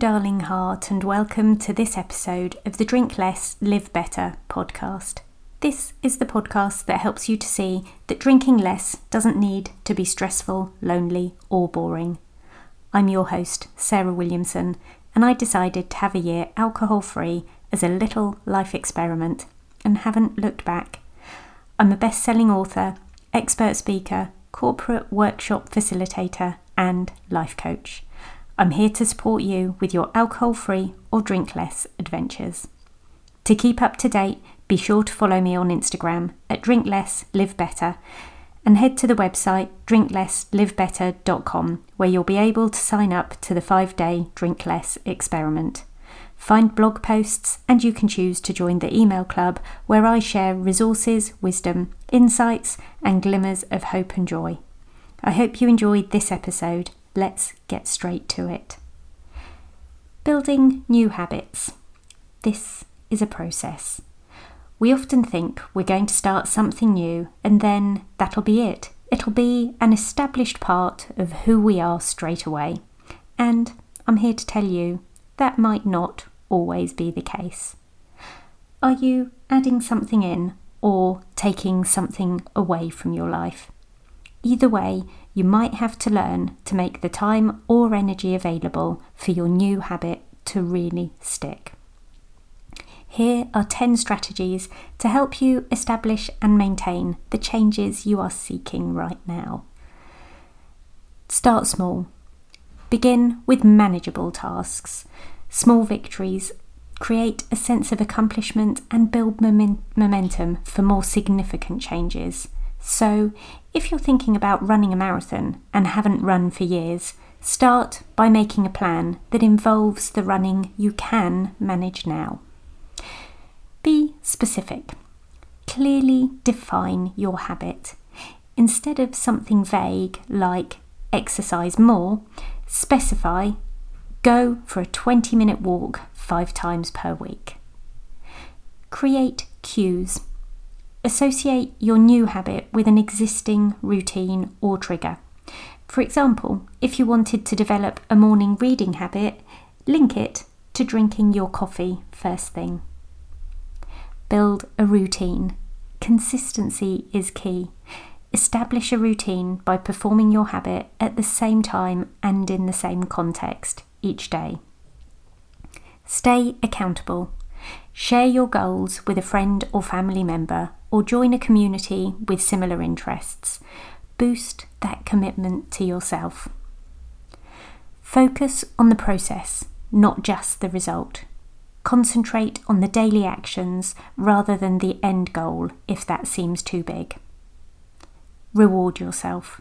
darling heart, and welcome to this episode of the Drink Less, Live Better podcast. This is the podcast that helps you to see that drinking less doesn't need to be stressful, lonely, or boring. I'm your host, Sarah Williamson, and I decided to have a year alcohol free as a little life experiment and haven't looked back. I'm a best selling author, expert speaker, corporate workshop facilitator, and life coach. I'm here to support you with your alcohol free or drink less adventures. To keep up to date, be sure to follow me on Instagram at Drink Less Live Better and head to the website drinklesslivebetter.com where you'll be able to sign up to the five day Drink Less experiment. Find blog posts and you can choose to join the email club where I share resources, wisdom, insights, and glimmers of hope and joy. I hope you enjoyed this episode let's get straight to it. Building new habits. This is a process. We often think we're going to start something new and then that'll be it. It'll be an established part of who we are straight away. And I'm here to tell you that might not always be the case. Are you adding something in or taking something away from your life? Either way, you might have to learn to make the time or energy available for your new habit to really stick. Here are 10 strategies to help you establish and maintain the changes you are seeking right now. Start small. Begin with manageable tasks. Small victories create a sense of accomplishment and build momentum for more significant changes. So, if you're thinking about running a marathon and haven't run for years, start by making a plan that involves the running you can manage now. Be specific. Clearly define your habit. Instead of something vague like exercise more, specify go for a 20 minute walk five times per week. Create cues Associate your new habit with an existing routine or trigger. For example, if you wanted to develop a morning reading habit, link it to drinking your coffee first thing. Build a routine. Consistency is key. Establish a routine by performing your habit at the same time and in the same context each day. Stay accountable. Share your goals with a friend or family member or join a community with similar interests. Boost that commitment to yourself. Focus on the process, not just the result. Concentrate on the daily actions rather than the end goal if that seems too big. Reward yourself.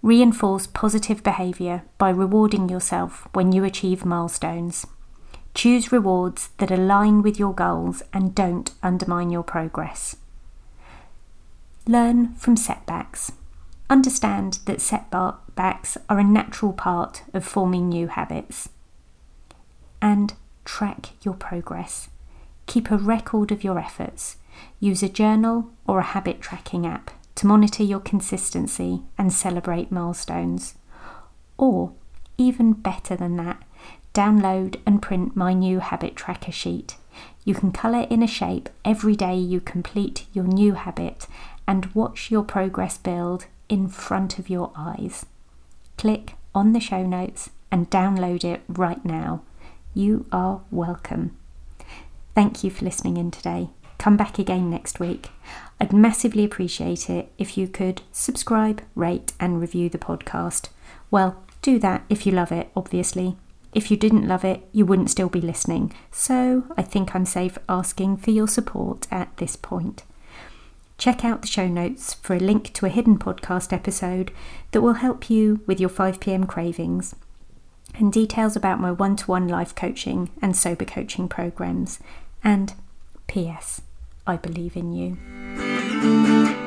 Reinforce positive behaviour by rewarding yourself when you achieve milestones. Choose rewards that align with your goals and don't undermine your progress. Learn from setbacks. Understand that setbacks are a natural part of forming new habits. And track your progress. Keep a record of your efforts. Use a journal or a habit tracking app to monitor your consistency and celebrate milestones. Or, even better than that, download and print my new habit tracker sheet. You can colour in a shape every day you complete your new habit and watch your progress build in front of your eyes. Click on the show notes and download it right now. You are welcome. Thank you for listening in today. Come back again next week. I'd massively appreciate it if you could subscribe, rate, and review the podcast. Well, do that if you love it, obviously. If you didn't love it, you wouldn't still be listening. So I think I'm safe asking for your support at this point. Check out the show notes for a link to a hidden podcast episode that will help you with your 5pm cravings, and details about my one to one life coaching and sober coaching programs. And P.S. I believe in you.